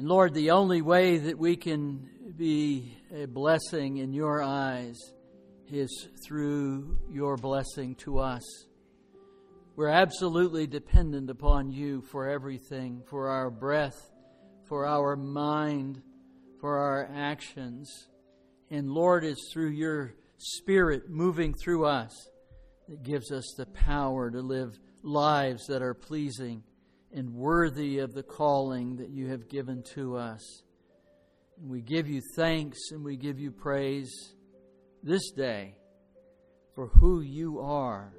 And Lord, the only way that we can be a blessing in your eyes is through your blessing to us. We're absolutely dependent upon you for everything, for our breath, for our mind, for our actions. And Lord, it's through your Spirit moving through us that gives us the power to live lives that are pleasing and worthy of the calling that you have given to us. And we give you thanks and we give you praise this day for who you are,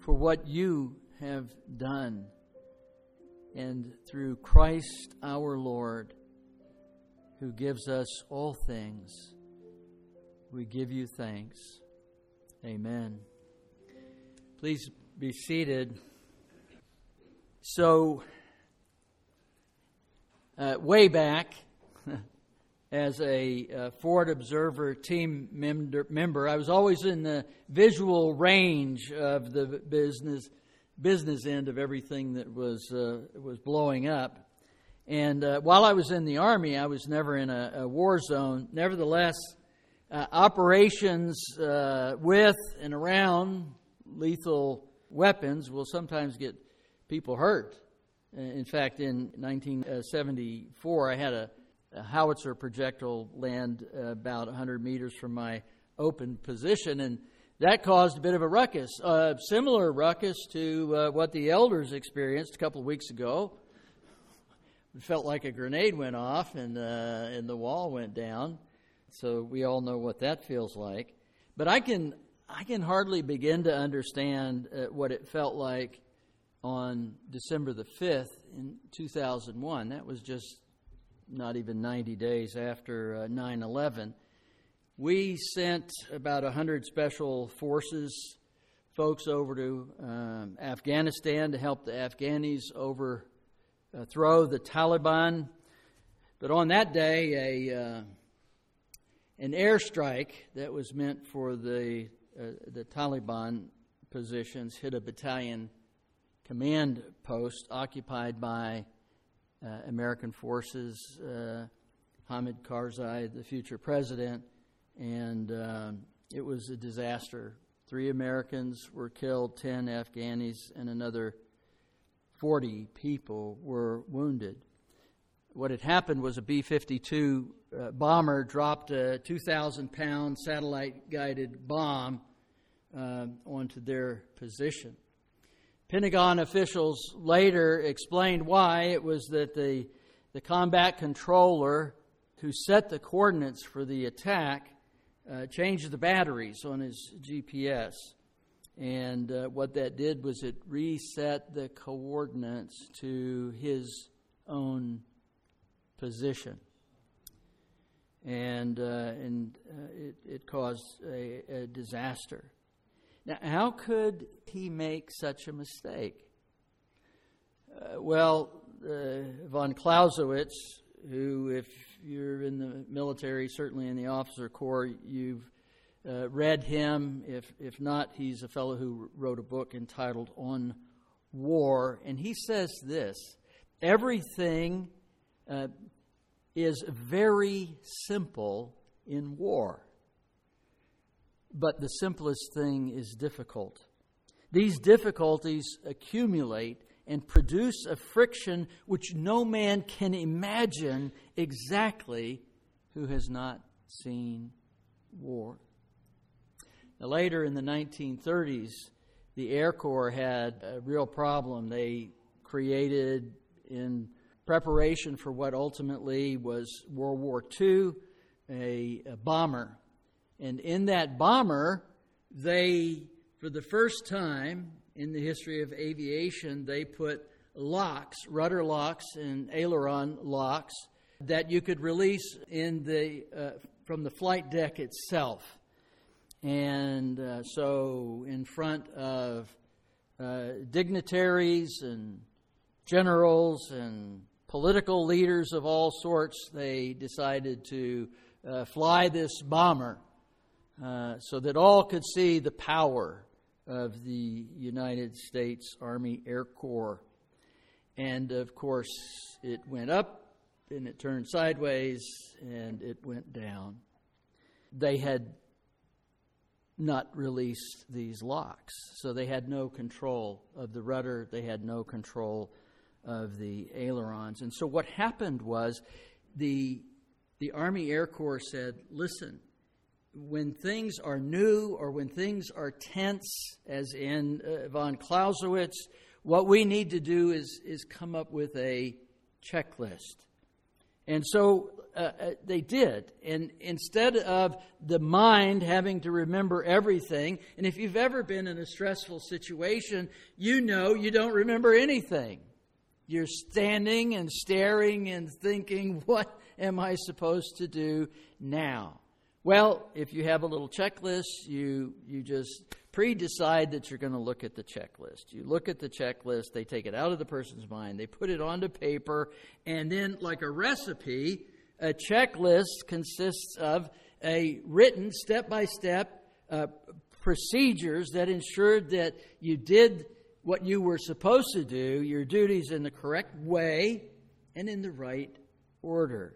for what you have done. And through Christ our Lord, who gives us all things, we give you thanks. Amen. Please be seated. So, uh, way back, as a uh, Forward Observer team member, member, I was always in the visual range of the business business end of everything that was uh, was blowing up. And uh, while I was in the army, I was never in a, a war zone. Nevertheless, uh, operations uh, with and around lethal weapons will sometimes get people hurt. In fact, in 1974, I had a, a howitzer projectile land about 100 meters from my open position, and that caused a bit of a ruckus, a similar ruckus to uh, what the elders experienced a couple of weeks ago. It felt like a grenade went off and, uh, and the wall went down. So we all know what that feels like. But I can, I can hardly begin to understand uh, what it felt like on December the 5th in 2001. That was just not even 90 days after uh, 9 11. We sent about 100 special forces folks over to um, Afghanistan to help the Afghanis overthrow the Taliban. But on that day, a, uh, an airstrike that was meant for the, uh, the Taliban positions hit a battalion command post occupied by uh, American forces, uh, Hamid Karzai, the future president, and um, it was a disaster. Three Americans were killed, 10 Afghanis, and another 40 people were wounded. What had happened was a B 52 uh, bomber dropped a 2,000 pound satellite guided bomb uh, onto their position. Pentagon officials later explained why. It was that the, the combat controller who set the coordinates for the attack uh, changed the batteries on his GPS. And uh, what that did was it reset the coordinates to his own position. And, uh, and uh, it, it caused a, a disaster. Now, how could he make such a mistake? Uh, well, uh, von Clausewitz, who, if you're in the military, certainly in the officer corps, you've uh, read him. If, if not, he's a fellow who wrote a book entitled On War. And he says this everything uh, is very simple in war but the simplest thing is difficult. These difficulties accumulate and produce a friction which no man can imagine exactly who has not seen war. Now, later in the 1930s, the Air Corps had a real problem. They created, in preparation for what ultimately was World War II, a, a bomber and in that bomber, they, for the first time in the history of aviation, they put locks, rudder locks and aileron locks that you could release in the, uh, from the flight deck itself. And uh, so, in front of uh, dignitaries and generals and political leaders of all sorts, they decided to uh, fly this bomber uh, so that all could see the power of the United States Army Air Corps. And of course, it went up and it turned sideways and it went down. They had not released these locks, so they had no control of the rudder, they had no control of the ailerons. And so what happened was the the Army Air Corps said, "Listen, when things are new or when things are tense, as in uh, von Clausewitz, what we need to do is, is come up with a checklist. And so uh, uh, they did. And instead of the mind having to remember everything, and if you've ever been in a stressful situation, you know you don't remember anything. You're standing and staring and thinking, what am I supposed to do now? Well, if you have a little checklist, you, you just pre decide that you're going to look at the checklist. You look at the checklist, they take it out of the person's mind, they put it onto paper, and then, like a recipe, a checklist consists of a written step by step procedures that ensured that you did what you were supposed to do, your duties in the correct way and in the right order.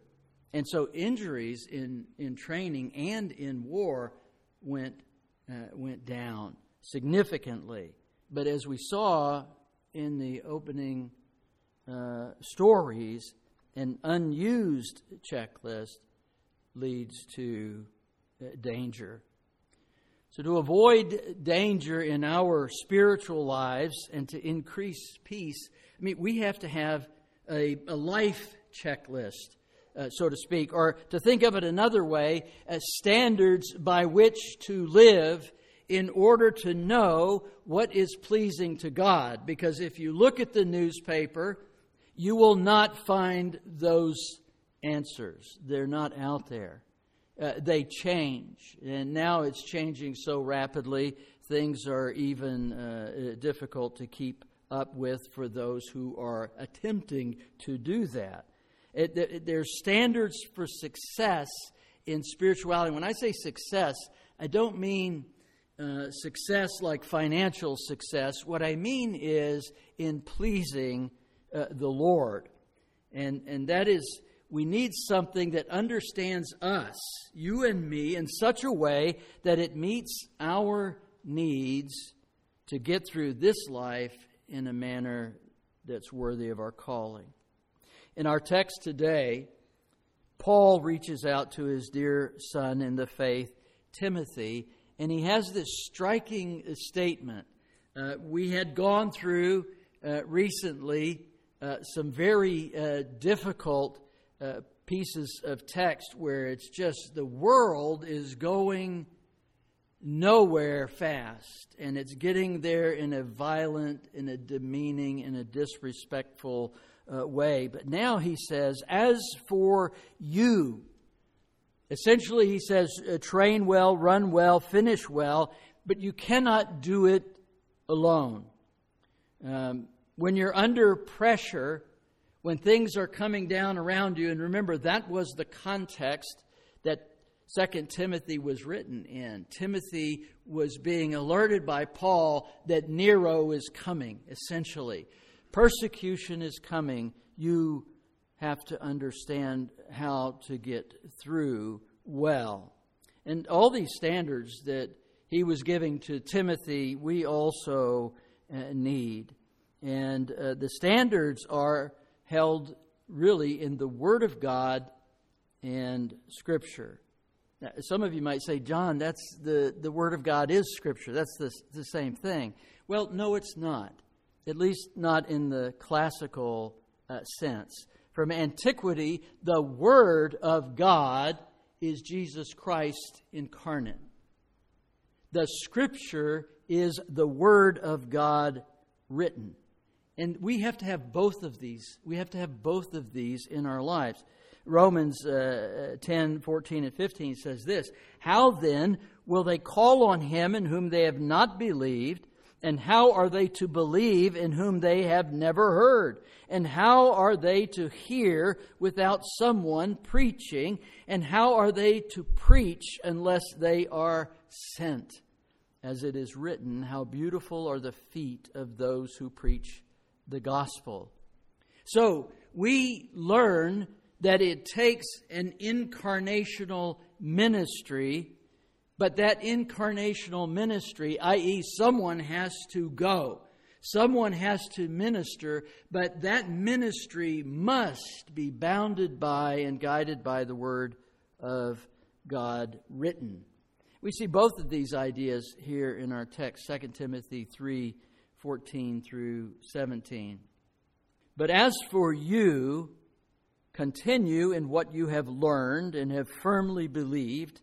And so injuries in, in training and in war went, uh, went down significantly. But as we saw in the opening uh, stories, an unused checklist leads to uh, danger. So, to avoid danger in our spiritual lives and to increase peace, I mean, we have to have a, a life checklist uh, so to speak, or to think of it another way, as standards by which to live in order to know what is pleasing to God. Because if you look at the newspaper, you will not find those answers. They're not out there. Uh, they change. And now it's changing so rapidly, things are even uh, difficult to keep up with for those who are attempting to do that. It, it, there's standards for success in spirituality. When I say success, I don't mean uh, success like financial success. What I mean is in pleasing uh, the Lord. And, and that is, we need something that understands us, you and me, in such a way that it meets our needs to get through this life in a manner that's worthy of our calling. In our text today, Paul reaches out to his dear son in the faith, Timothy, and he has this striking statement. Uh, we had gone through uh, recently uh, some very uh, difficult uh, pieces of text where it's just the world is going nowhere fast, and it's getting there in a violent, in a demeaning, in a disrespectful uh, way. But now he says, As for you, essentially he says, uh, train well, run well, finish well, but you cannot do it alone. Um, when you're under pressure, when things are coming down around you, and remember that was the context that Second Timothy was written in. Timothy was being alerted by Paul that Nero is coming, essentially persecution is coming, you have to understand how to get through well. And all these standards that he was giving to Timothy, we also uh, need. And uh, the standards are held really in the Word of God and Scripture. Now, some of you might say, John, that's the, the Word of God is Scripture. That's the, the same thing. Well, no, it's not at least not in the classical uh, sense. From antiquity, the Word of God is Jesus Christ incarnate. The Scripture is the Word of God written. And we have to have both of these. We have to have both of these in our lives. Romans uh, 10, 14, and 15 says this How then will they call on him in whom they have not believed? And how are they to believe in whom they have never heard? And how are they to hear without someone preaching? And how are they to preach unless they are sent? As it is written, How beautiful are the feet of those who preach the gospel. So we learn that it takes an incarnational ministry, but that incarnational ministry, i.e., someone has to go. Someone has to minister, but that ministry must be bounded by and guided by the Word of God written. We see both of these ideas here in our text, 2 Timothy 3 14 through 17. But as for you, continue in what you have learned and have firmly believed,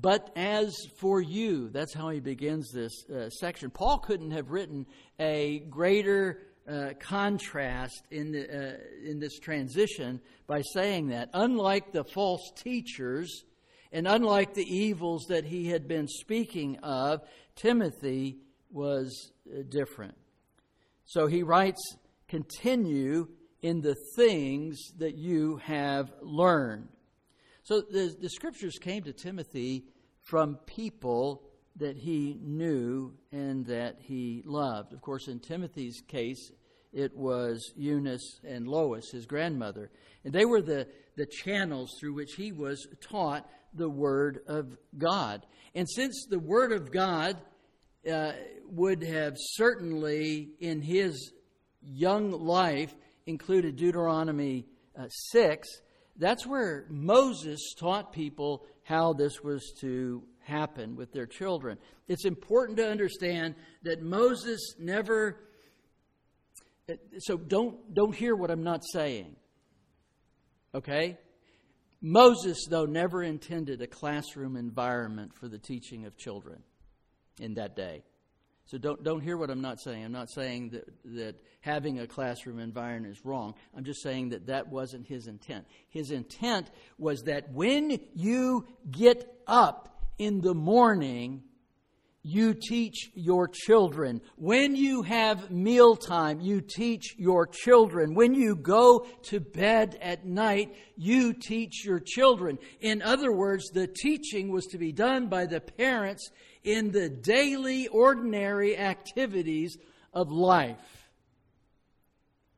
But as for you, that's how he begins this uh, section. Paul couldn't have written a greater uh, contrast in, the, uh, in this transition by saying that. Unlike the false teachers, and unlike the evils that he had been speaking of, Timothy was uh, different. So he writes, Continue in the things that you have learned. So the, the scriptures came to Timothy from people that he knew and that he loved. Of course, in Timothy's case, it was Eunice and Lois, his grandmother. And they were the, the channels through which he was taught the Word of God. And since the Word of God uh, would have certainly, in his young life, included Deuteronomy uh, 6, that's where Moses taught people how this was to happen with their children. It's important to understand that Moses never so don't don't hear what I'm not saying. Okay? Moses though never intended a classroom environment for the teaching of children in that day. So don't, don't hear what I'm not saying. I'm not saying that, that having a classroom environment is wrong. I'm just saying that that wasn't his intent. His intent was that when you get up in the morning, you teach your children. When you have mealtime, you teach your children. When you go to bed at night, you teach your children. In other words, the teaching was to be done by the parents in the daily, ordinary activities of life.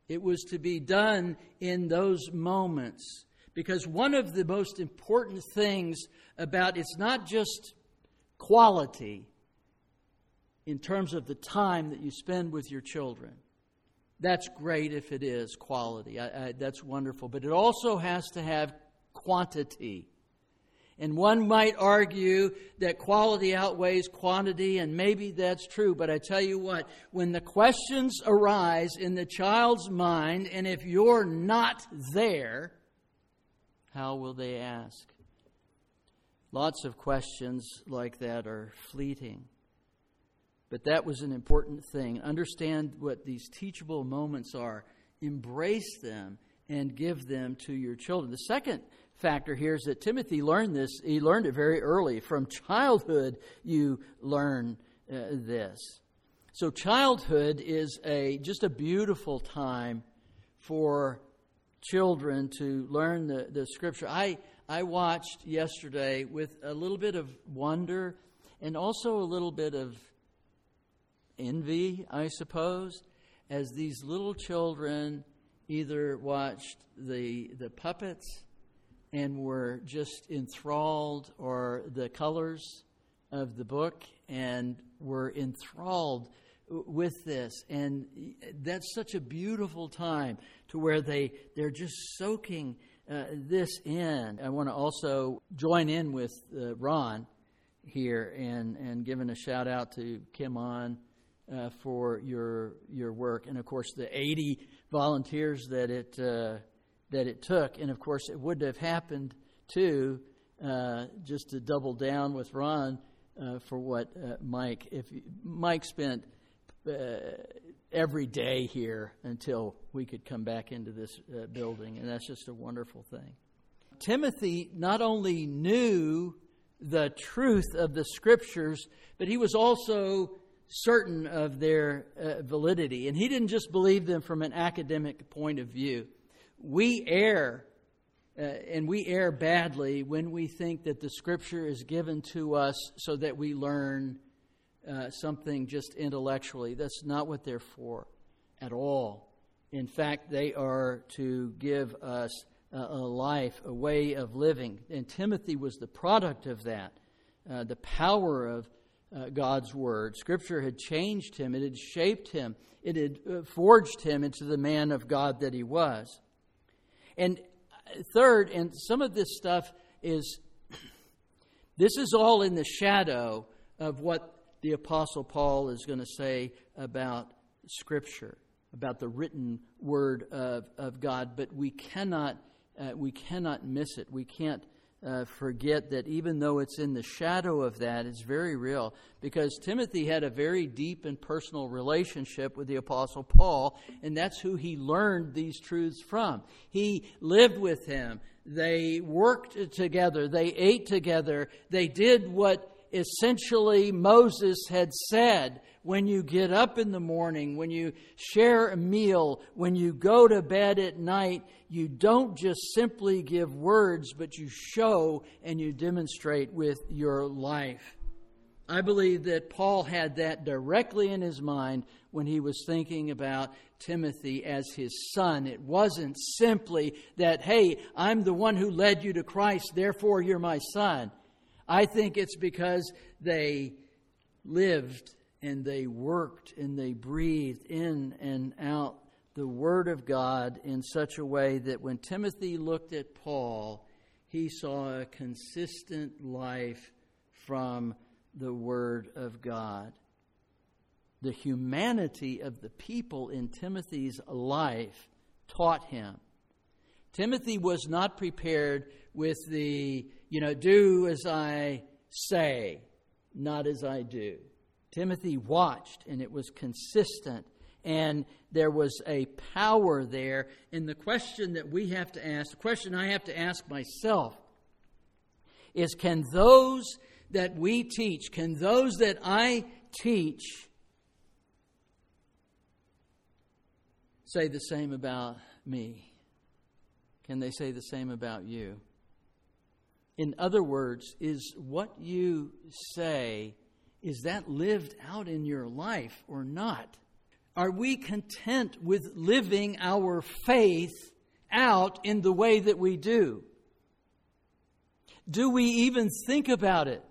It was to be done in those moments. Because one of the most important things about it's not just quality in terms of the time that you spend with your children. That's great if it is quality. I, I, that's wonderful. But it also has to have quantity. And one might argue that quality outweighs quantity, and maybe that's true. But I tell you what, when the questions arise in the child's mind, and if you're not there, how will they ask? Lots of questions like that are fleeting. But that was an important thing. Understand what these teachable moments are, embrace them, and give them to your children. The second factor here is that Timothy learned this. He learned it very early. From childhood, you learn uh, this. So childhood is a just a beautiful time for children to learn the, the scripture. I I watched yesterday with a little bit of wonder and also a little bit of envy, I suppose, as these little children either watched the the puppets and were just enthralled, or the colors of the book, and were enthralled with this. And that's such a beautiful time to where they, they're just soaking uh, this in. I want to also join in with uh, Ron here and, and giving a shout out to Kim On. Uh, for your your work, and of course the 80 volunteers that it uh, that it took. And of course, it would have happened too, uh, just to double down with Ron uh, for what uh, Mike, if Mike spent uh, every day here until we could come back into this building, and that's just a wonderful thing. Timothy not only knew the truth of the scriptures, but he was also certain of their uh, validity. And he didn't just believe them from an academic point of view. We err, uh, and we err badly when we think that the scripture is given to us so that we learn uh, something just intellectually. That's not what they're for at all. In fact, they are to give us a, a life, a way of living. And Timothy was the product of that. Uh, the power of uh, God's Word. Scripture had changed him, it had shaped him, it had uh, forged him into the man of God that he was. And uh, third, and some of this stuff is, this is all in the shadow of what the Apostle Paul is going to say about Scripture, about the written Word of, of God, but we cannot, uh, we cannot miss it. We can't uh, forget that even though it's in the shadow of that, it's very real. Because Timothy had a very deep and personal relationship with the Apostle Paul, and that's who he learned these truths from. He lived with him, they worked together, they ate together, they did what essentially Moses had said when you get up in the morning, when you share a meal, when you go to bed at night, you don't just simply give words, but you show and you demonstrate with your life. I believe that Paul had that directly in his mind when he was thinking about Timothy as his son. It wasn't simply that, hey, I'm the one who led you to Christ, therefore you're my son. I think it's because they lived and they worked and they breathed in and out the Word of God in such a way that when Timothy looked at Paul, he saw a consistent life from the Word of God. The humanity of the people in Timothy's life taught him. Timothy was not prepared with the, you know, do as I say, not as I do. Timothy watched, and it was consistent, and there was a power there. And the question that we have to ask, the question I have to ask myself, is can those that we teach, can those that I teach, say the same about me? Can they say the same about you? In other words, is what you say is that lived out in your life or not? Are we content with living our faith out in the way that we do? Do we even think about it?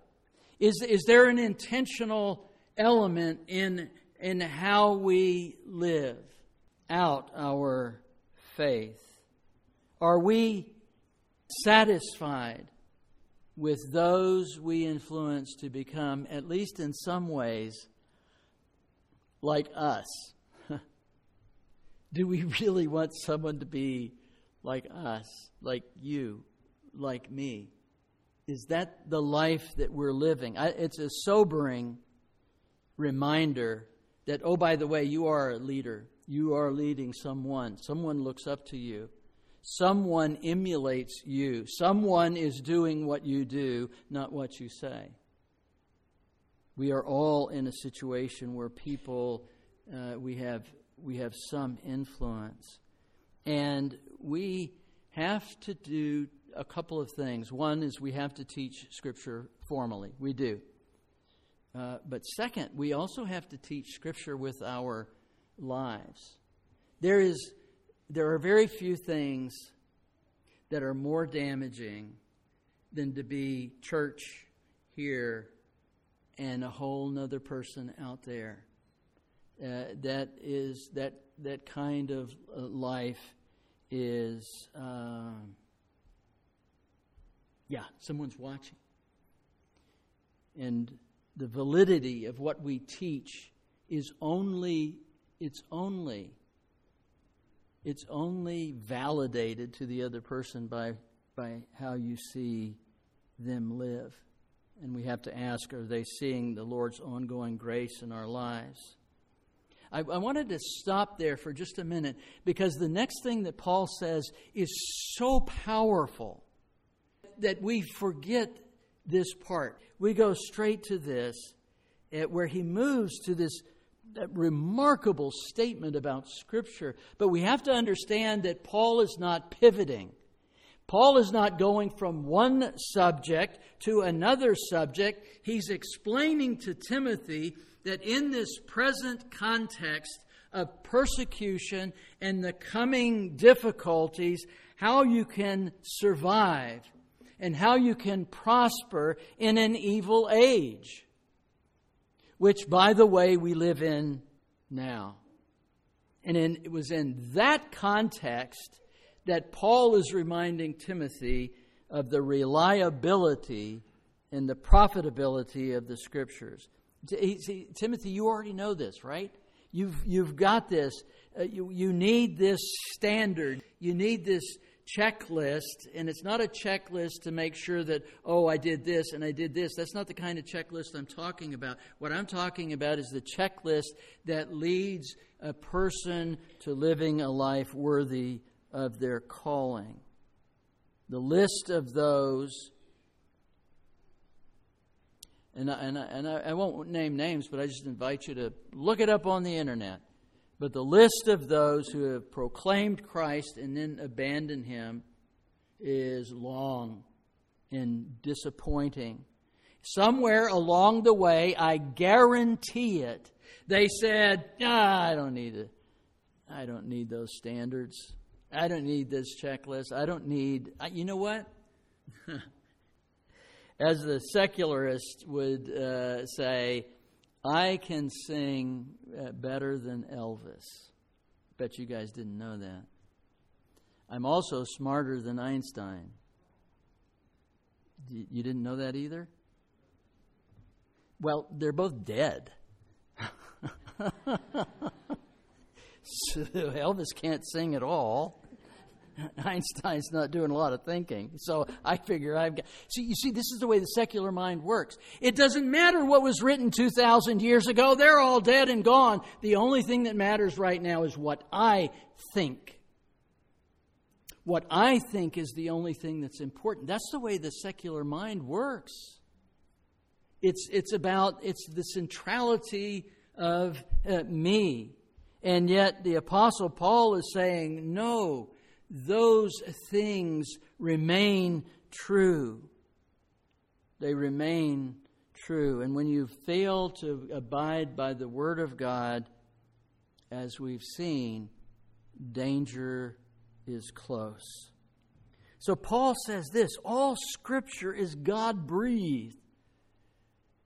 Is, is there an intentional element in, in how we live out our faith? Are we satisfied with those we influence to become, at least in some ways, like us? Do we really want someone to be like us, like you, like me? Is that the life that we're living? I, it's a sobering reminder that, oh, by the way, you are a leader. You are leading someone. Someone looks up to you. Someone emulates you. Someone is doing what you do, not what you say. We are all in a situation where people, uh, we, have, we have some influence. And we have to do a couple of things. One is we have to teach Scripture formally. We do. Uh, but second, we also have to teach Scripture with our lives. There is there are very few things that are more damaging than to be church here and a whole nother person out there. Uh, that is that that kind of uh, life is uh, yeah someone's watching and the validity of what we teach is only it's only it's only validated to the other person by, by how you see them live. And we have to ask are they seeing the Lord's ongoing grace in our lives? I, I wanted to stop there for just a minute because the next thing that Paul says is so powerful. that, we forget this part. We go straight to this, where he moves to this remarkable statement about Scripture. But we have to understand that Paul is not pivoting. Paul is not going from one subject to another subject. He's explaining to Timothy that in this present context of persecution and the coming difficulties, how you can survive and how you can prosper in an evil age, which, by the way, we live in now. And in, it was in that context that Paul is reminding Timothy of the reliability and the profitability of the scriptures. See, Timothy, you already know this, right? You've, you've got this. Uh, you, you need this standard. You need this checklist, and it's not a checklist to make sure that, oh, I did this and I did this. That's not the kind of checklist I'm talking about. What I'm talking about is the checklist that leads a person to living a life worthy of their calling. The list of those, and, I, and, I, and I, I won't name names, but I just invite you to look it up on the internet. But the list of those who have proclaimed Christ and then abandoned him is long and disappointing. Somewhere along the way, I guarantee it, they said, ah, I don't need it. I don't need those standards. I don't need this checklist. I don't need, you know what? As the secularist would uh, say, I can sing uh, better than Elvis. Bet you guys didn't know that. I'm also smarter than Einstein. You didn't know that either? Well, they're both dead. so Elvis can't sing at all. Einstein's not doing a lot of thinking. So I figure I've got. See, you see, this is the way the secular mind works. It doesn't matter what was written 2,000 years ago, they're all dead and gone. The only thing that matters right now is what I think. What I think is the only thing that's important. That's the way the secular mind works. It's, it's about, it's the centrality of uh, me. And yet the Apostle Paul is saying, no, those things remain true. They remain true. And when you fail to abide by the Word of God, as we've seen, danger is close. So Paul says this all Scripture is God breathed.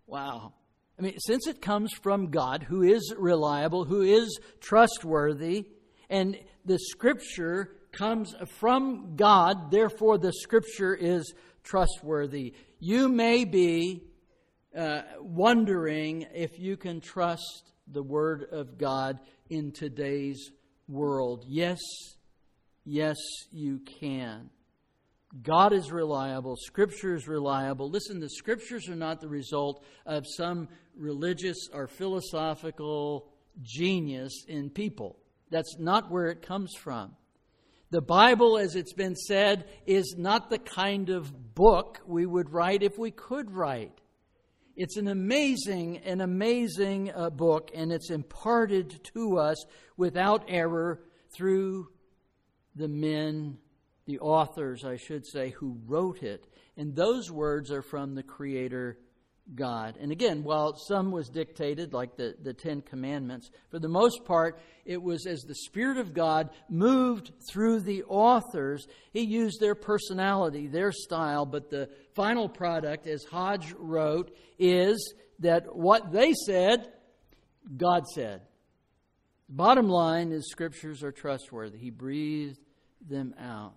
Wow. I mean, since it comes from God, who is reliable, who is trustworthy, and the Scripture comes from God, therefore the scripture is trustworthy. You may be uh, wondering if you can trust the Word of God in today's world. Yes, yes, you can. God is reliable. Scripture is reliable. Listen, the Scriptures are not the result of some religious or philosophical genius in people. That's not where it comes from. The Bible, as it's been said, is not the kind of book we would write if we could write. It's an amazing, an amazing uh, book, and it's imparted to us without error through the men, the authors, I should say, who wrote it. And those words are from the Creator God. And again, while some was dictated, like the, the Ten Commandments, for the most part, it was as the Spirit of God moved through the authors, He used their personality, their style, but the final product, as Hodge wrote, is that what they said, God said. Bottom line is, Scriptures are trustworthy. He breathed them out.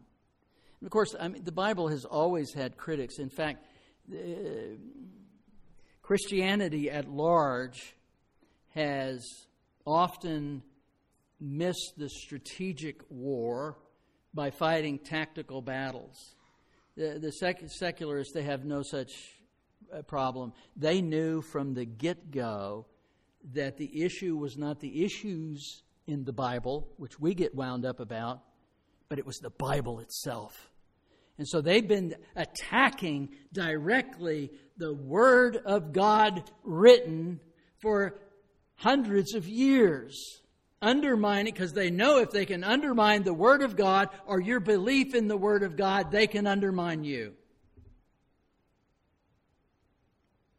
And of course, I mean, the Bible has always had critics. In fact, uh, Christianity at large has often missed the strategic war by fighting tactical battles. The, the sec- secularists, they have no such uh, problem. They knew from the get go that the issue was not the issues in the Bible, which we get wound up about, but it was the Bible itself. And so they've been attacking directly the Word of God written for hundreds of years. Undermining, because they know if they can undermine the Word of God or your belief in the Word of God, they can undermine you.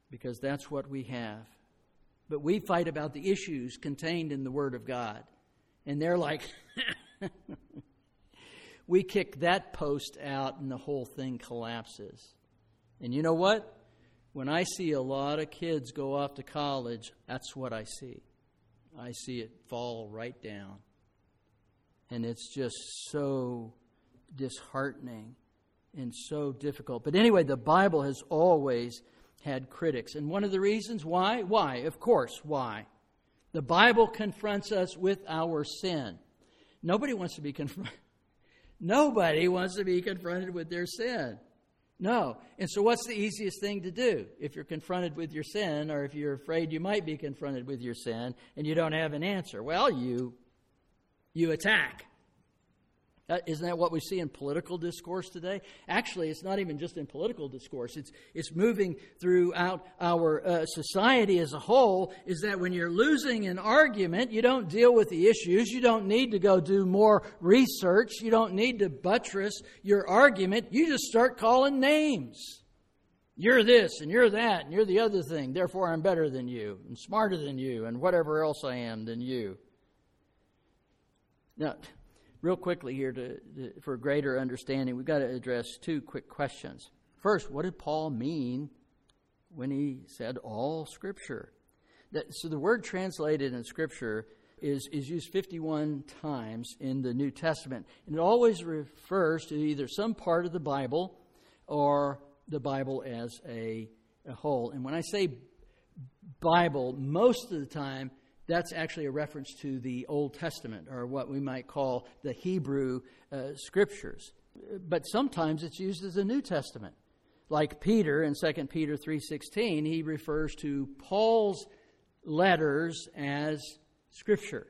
Because that's what we have. But we fight about the issues contained in the Word of God. And they're like, we kick that post out and the whole thing collapses. And you know what? When I see a lot of kids go off to college, that's what I see. I see it fall right down. And it's just so disheartening and so difficult. But anyway, the Bible has always had critics. And one of the reasons why? Why? Of course, why? The Bible confronts us with our sin. Nobody wants to be confronted. Nobody wants to be confronted with their sin. No. And so, what's the easiest thing to do if you're confronted with your sin, or if you're afraid you might be confronted with your sin and you don't have an answer? Well, you you attack. Uh, isn't that what we see in political discourse today? Actually, it's not even just in political discourse. It's, it's moving throughout our uh, society as a whole. Is that when you're losing an argument, you don't deal with the issues. You don't need to go do more research. You don't need to buttress your argument. You just start calling names. You're this and you're that and you're the other thing. Therefore, I'm better than you and smarter than you and whatever else I am than you. Now, real quickly here to, to, for greater understanding, we've got to address two quick questions. First, what did Paul mean when he said all Scripture? That, so the word translated in Scripture is, is used 51 times in the New Testament, and it always refers to either some part of the Bible or the Bible as a, a whole. And when I say Bible, most of the time that's actually a reference to the Old Testament, or what we might call the Hebrew uh, Scriptures. But sometimes it's used as a New Testament. Like Peter in 2 Peter 3.16, he refers to Paul's letters as Scripture.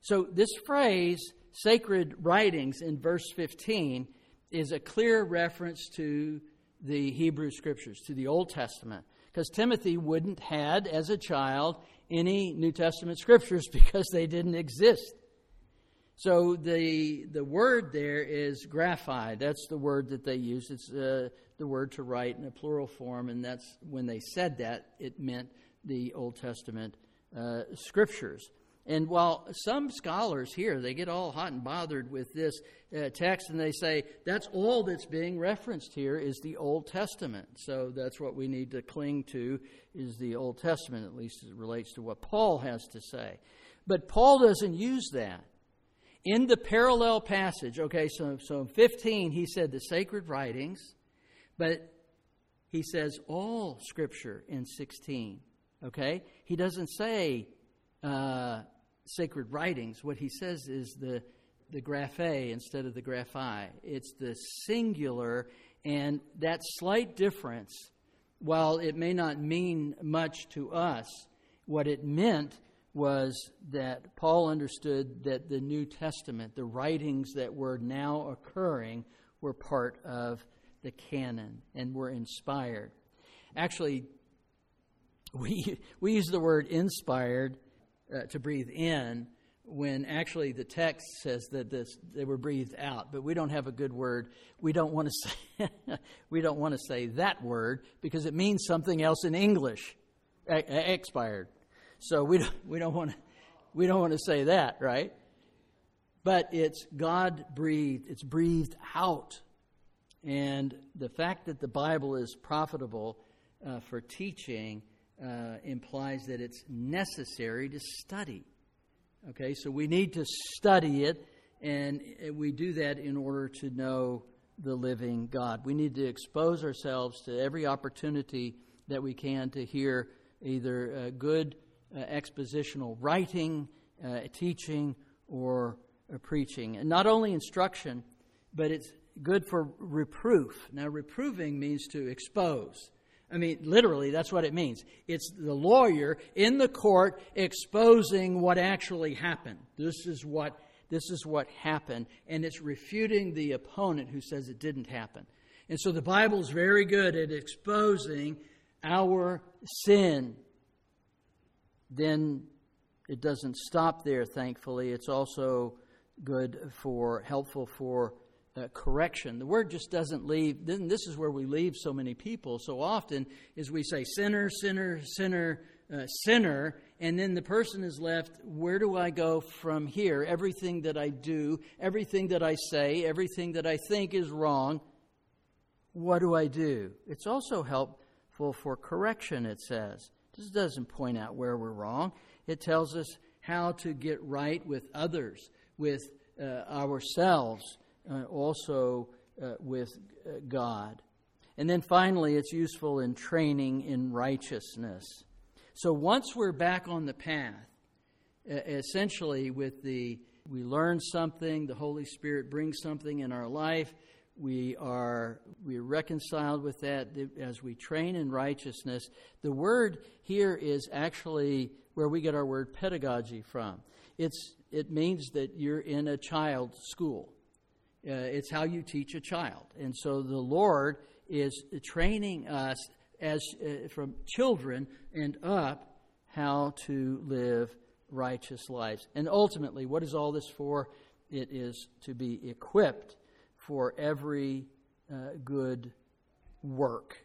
So this phrase, sacred writings, in verse 15, is a clear reference to the Hebrew Scriptures, to the Old Testament. Because Timothy wouldn't had, as a child, any New Testament scriptures because they didn't exist. So the the word there is graphi. That's the word that they use. It's uh, the word to write in a plural form, and that's when they said that it meant the Old Testament uh, scriptures. And while some scholars here, they get all hot and bothered with this uh, text and they say that's all that's being referenced here is the Old Testament. So that's what we need to cling to is the Old Testament, at least as it relates to what Paul has to say. But Paul doesn't use that. In the parallel passage, okay, so, so 15, he said the sacred writings, but he says all scripture in 16, okay? He doesn't say, uh, sacred writings, what he says is the, the graphe instead of the graphi. It's the singular, and that slight difference, while it may not mean much to us, what it meant was that Paul understood that the New Testament, the writings that were now occurring, were part of the canon and were inspired. Actually, we, we use the word inspired uh, to breathe in when actually the text says that this, they were breathed out. But we don't have a good word. We don't want to say we don't want to say that word because it means something else in english expired. So we don't we don't want to we don't want to say that right? But it's god breathed it's breathed out. And the fact that the bible is profitable uh, for teaching uh, implies that it's necessary to study. Okay, so we need to study it, and we do that in order to know the living God. We need to expose ourselves to every opportunity that we can to hear either uh, good uh, expositional writing, uh, teaching, or uh, preaching. And not only instruction, but it's good for reproof. Now, reproving means to expose. I mean, literally, that's what it means. It's the lawyer in the court exposing what actually happened. This is what This is what happened. And it's refuting the opponent who says it didn't happen. And so the Bible is very good at exposing our sin. Then it doesn't stop there, thankfully. It's also good for, helpful for uh, correction. The word just doesn't leave, then this is where we leave so many people so often, is we say sinner, sinner, sinner, uh, sinner, and then the person is left, where do I go from here? Everything that I do, everything that I say, everything that I think is wrong, what do I do? It's also helpful for correction, it says. This doesn't point out where we're wrong. It tells us how to get right with others, with uh, ourselves, uh, also uh, with uh, God. And then finally, it's useful in training in righteousness. So once we're back on the path, essentially with the we learn something, the Holy Spirit brings something in our life, we are we are reconciled with that as we train in righteousness. The word here is actually where we get our word pedagogy from. It's it means that you're in a child school. Uh, it's how you teach a child, and so the Lord is training us as uh, from children and up how to live righteous lives. And ultimately, what is all this for? It is to be equipped for every uh, good work.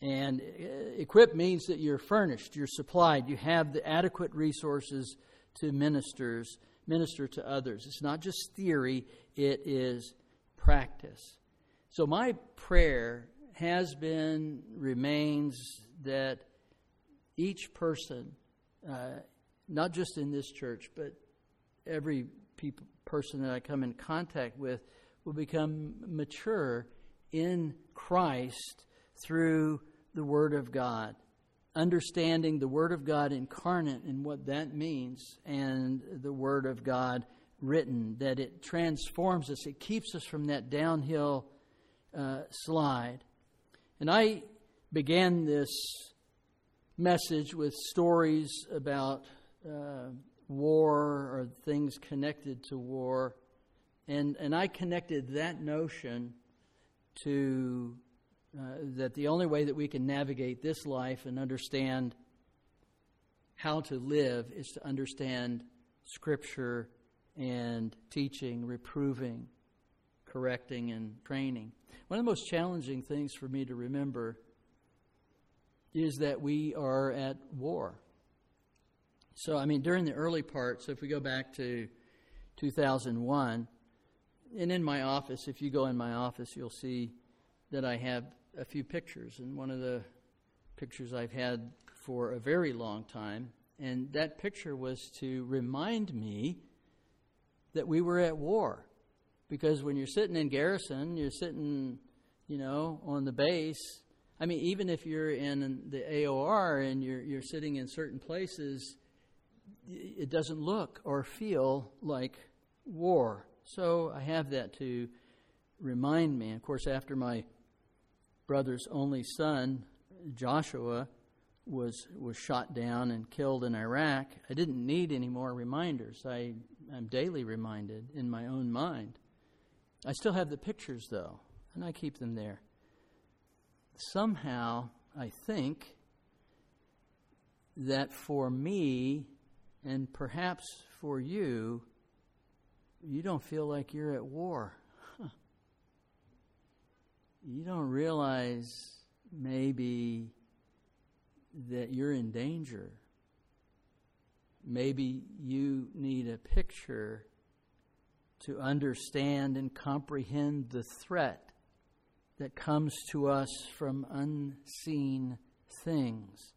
And uh, equipped means that you're furnished, you're supplied, you have the adequate resources to ministers, minister to others. It's not just theory, it is practice. So my prayer has been, remains that each person, uh, not just in this church, but every person that I come in contact with, will become mature in Christ through the Word of God. Understanding the Word of God incarnate and what that means, and the Word of God written, that it transforms us, it keeps us from that downhill uh, slide. And I began this message with stories about uh, war or things connected to war. And, and I connected that notion to uh, that the only way that we can navigate this life and understand how to live is to understand Scripture and teaching, reproving, correcting, and training. One of the most challenging things for me to remember is that we are at war. So, I mean, during the early part, so if we go back to 2001, and in my office, if you go in my office, you'll see that I have a few pictures. And one of the pictures I've had for a very long time, and that picture was to remind me that we were at war. Because when you're sitting in garrison, you're sitting, you know, on the base. I mean, even if you're in the AOR and you're, you're sitting in certain places, it doesn't look or feel like war. So I have that to remind me. Of course, after my brother's only son, Joshua, was was shot down and killed in Iraq, I didn't need any more reminders. I am daily reminded in my own mind. I still have the pictures, though, and I keep them there. Somehow, I think that for me, and perhaps for you, you don't feel like you're at war. You don't realize maybe that you're in danger. Maybe you need a picture to understand and comprehend the threat that comes to us from unseen things.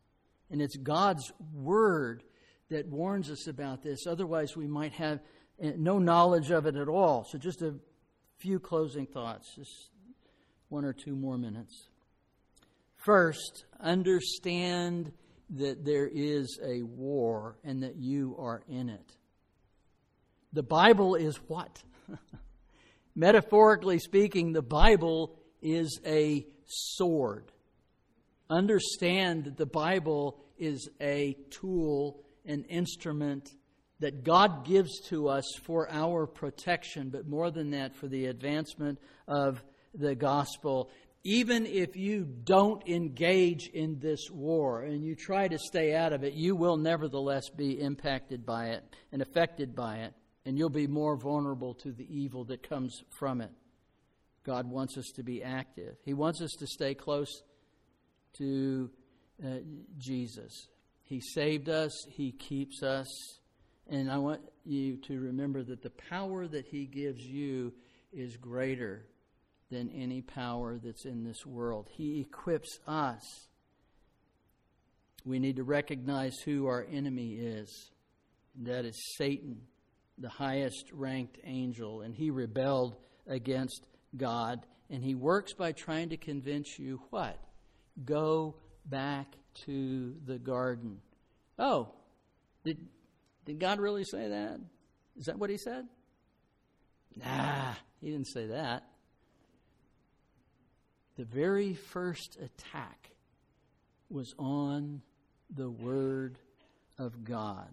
And it's God's Word that warns us about this. Otherwise, we might have eh, no knowledge of it at all. So, just a few closing thoughts, just one or two more minutes. First, understand that there is a war and that you are in it. The Bible is what? Metaphorically speaking, the Bible is a sword. Understand that the Bible is a tool, an instrument that God gives to us for our protection, but more than that, for the advancement of the gospel. Even if you don't engage in this war and you try to stay out of it, you will nevertheless be impacted by it and affected by it, and you'll be more vulnerable to the evil that comes from it. God wants us to be active, He wants us to stay close to uh, Jesus. He saved us, He keeps us. And I want you to remember that the power that He gives you is greater than any power that's in this world. He equips us. We need to recognize who our enemy is. That is Satan, the highest ranked angel. And he rebelled against God. And he works by trying to convince you what? Go back to the garden. Oh, did, did God really say that? Is that what he said? Nah, he didn't say that. The very first attack was on the Word of God.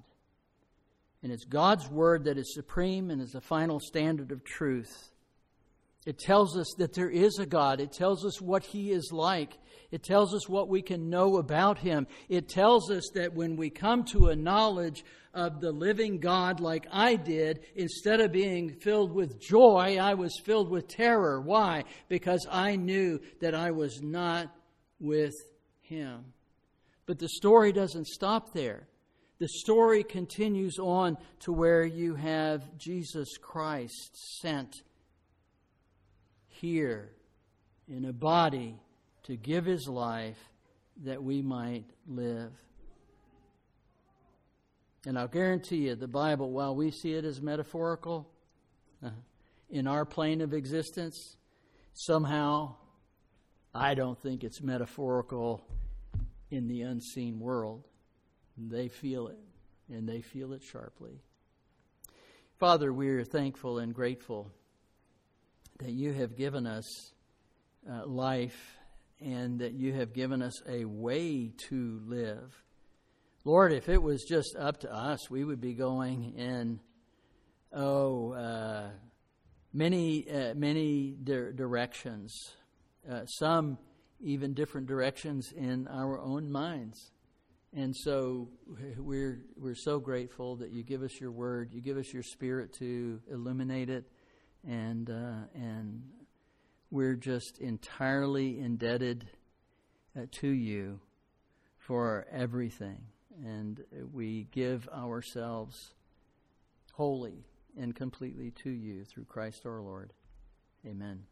And it's God's Word that is supreme and is the final standard of truth. It tells us that there is a God. It tells us what He is like. It tells us what we can know about Him. It tells us that when we come to a knowledge of the living God like I did, instead of being filled with joy, I was filled with terror. Why? Because I knew that I was not with Him. But the story doesn't stop there. The story continues on to where you have Jesus Christ sent here in a body to give his life that we might live. And I'll guarantee you, the Bible, while we see it as metaphorical uh, in our plane of existence, somehow I don't think it's metaphorical in the unseen world. They feel it, and they feel it sharply. Father, we are thankful and grateful that you have given us uh, life and that you have given us a way to live. Lord, if it was just up to us, we would be going in, oh, uh, many, uh, many di- directions, uh, some even different directions in our own minds. And so we're, we're so grateful that you give us your word, you give us your spirit to illuminate it and uh, and we're just entirely indebted uh, to you for everything, and we give ourselves wholly and completely to you through Christ our Lord. Amen.